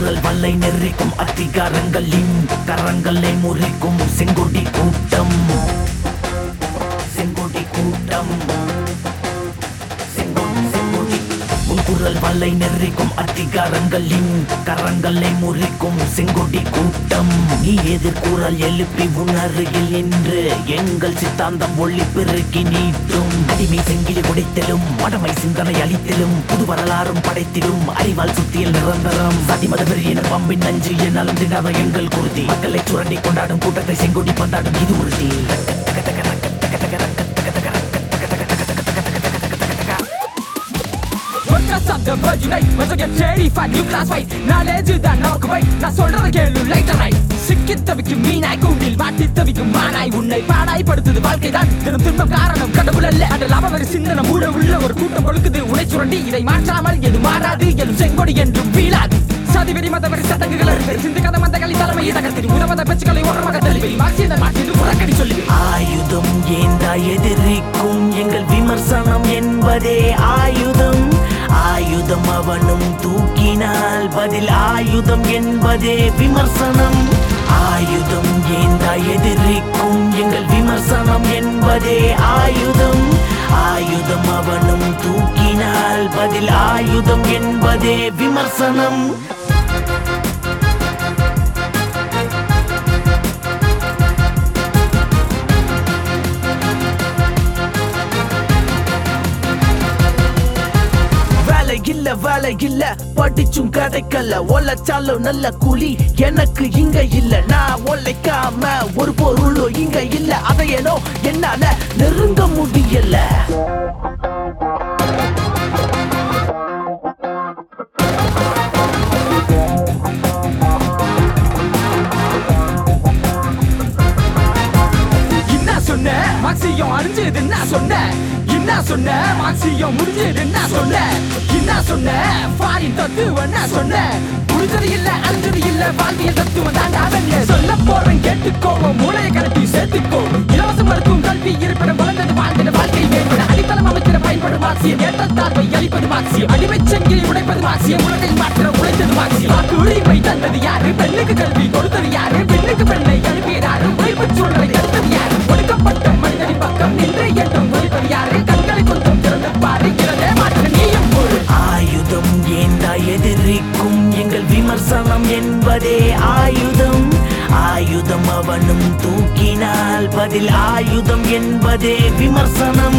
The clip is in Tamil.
உன் குரல் வல்லை நெறிக்கும் அதிகாரங்களின் கரங்களை முறிக்கும் செங்கொடி கூட்டம். உன் குரல் வல்லை நெறிக்கும் அதிகாரங்களின் கரங்களை முறிக்கும் செங்கொடி கூட்டம். நீ எதிர்கூறல் எழுப்பி உன் என்று நின்று எங்கள் சித்தாந்தம் ஒளி பெருக்கி நீட்டும். அடிமை செங்கிலி உடைத்திலும் மடமை சிந்தனை அளித்திலும் புது வரலாறும் படைத்திடும் அறிவால் சுத்தியல் நிரந்தரம். சதிமத பெரிய பம்பின் நஞ்சு என் அலந்திடாத எங்கள் குருதி. மக்களை சுரண்டி கொண்டாடும் கூட்டத்தை செங்கொடி பந்தாடும் இது உறுதி. Podcast of the virgin night Once I get terrified, new class fight. Knowledge தான் நமக்கு வை நான் சொல்றத கேளு லைட் ரைட் சிக்கி தவிக்கும் மீனாய் கூண்டில் மாட்டி தவிக்கும் மானாய். உன்னை பாடாய் படுத்தது வாழ்க்கை தான் தினம் துன்பம் காரணம் கடவுள் அல்ல. அந்த லாபவரி சிந்தனை ஊழ உள்ள ஒரு கூட்டம் கொழுக்குது உனை சுரண்டி இதை மாற்றாமல் எது மாறாது. எதுவும் செங்கொடி என்றும் வீழாது. சாதி வெறி மதவெறி சடங்குகள் சிந்து சிந்துக்காத மந்த களி தலைமையை தகர்த்தி உதவத பெச்சுக்களை ஓரமாக தள்ளுவி மார்க்சியதன் மாற்றி புறக்கணி சொல்லி ஆயுதம் ஏந்தா எதிரிக்கும் எங்கள் விமர்சனம் என்பதே அவனும் தூக்கினால் பதில் ஆயுதம் என்பதே விமர்சனம். ஆயுதம் ஏந்தா எதிரிக்கும்? எங்கள் விமர்சனம் என்பதே ஆயுதம். ஆயுதம் அவனும் தூக்கினால் பதில் ஆயுதம் என்பதே விமர்சனம். இல்ல வேலை இல்ல படிச்சும் கிடைக்கல. ஒலைச்சாலும் நல்ல கூலி எனக்கு இங்க இல்ல. நான் ஒலைக்காம ஒரு பொருளும் இங்க இல்ல. அதையனோ என்னால நெருங்க முடியல. என்ன சொன்ன? மார்க்சியம் அழிஞ்சது என்ன சொன்ன? என்ன சொன்ன? மார்க்சியம் முடிஞ்சது என்ன சொன்ன? என்ன சொன்ன? ஃபாரின் தத்துவம் என்ன சொன்ன? முடிஞ்சது இல்ல அழிஞ்சது இல்ல வாழ்வியல் தத்துவம் தாண்டா வெண்ண சொல்ல போறேன் கேட்டுக்கோ உன் மூளையை கலப்பி சேர்த்துக்கோ. இலவசம் மருத்துவம் கல்வி இருப்பிடம் வளர்ந்தது வாழ்ந்திட வாழ்க்கை மேம்பட. அடித்தளம் அமைத்திட பயன்படும் மார்க்சியம். ஏற்றத்தாழ்வை அளிப்பது மார்க்சியம். அடிமைச் சங்கிலி உடைப்பது மார்க்சியம். உலகை மாற்ற உழைத்தது மார்க்சியம். வாக்கு உரிமை தந்தது யாரு? பெண்ணுக்கு கல்வி கொடுத்தது யாரு? பெண்ணுக்கு பெண்ணை ஆயுதம் ஆயுதம் அவனும் தூக்கினால் பதில் ஆயுதம் என்பதே விமர்சனம்.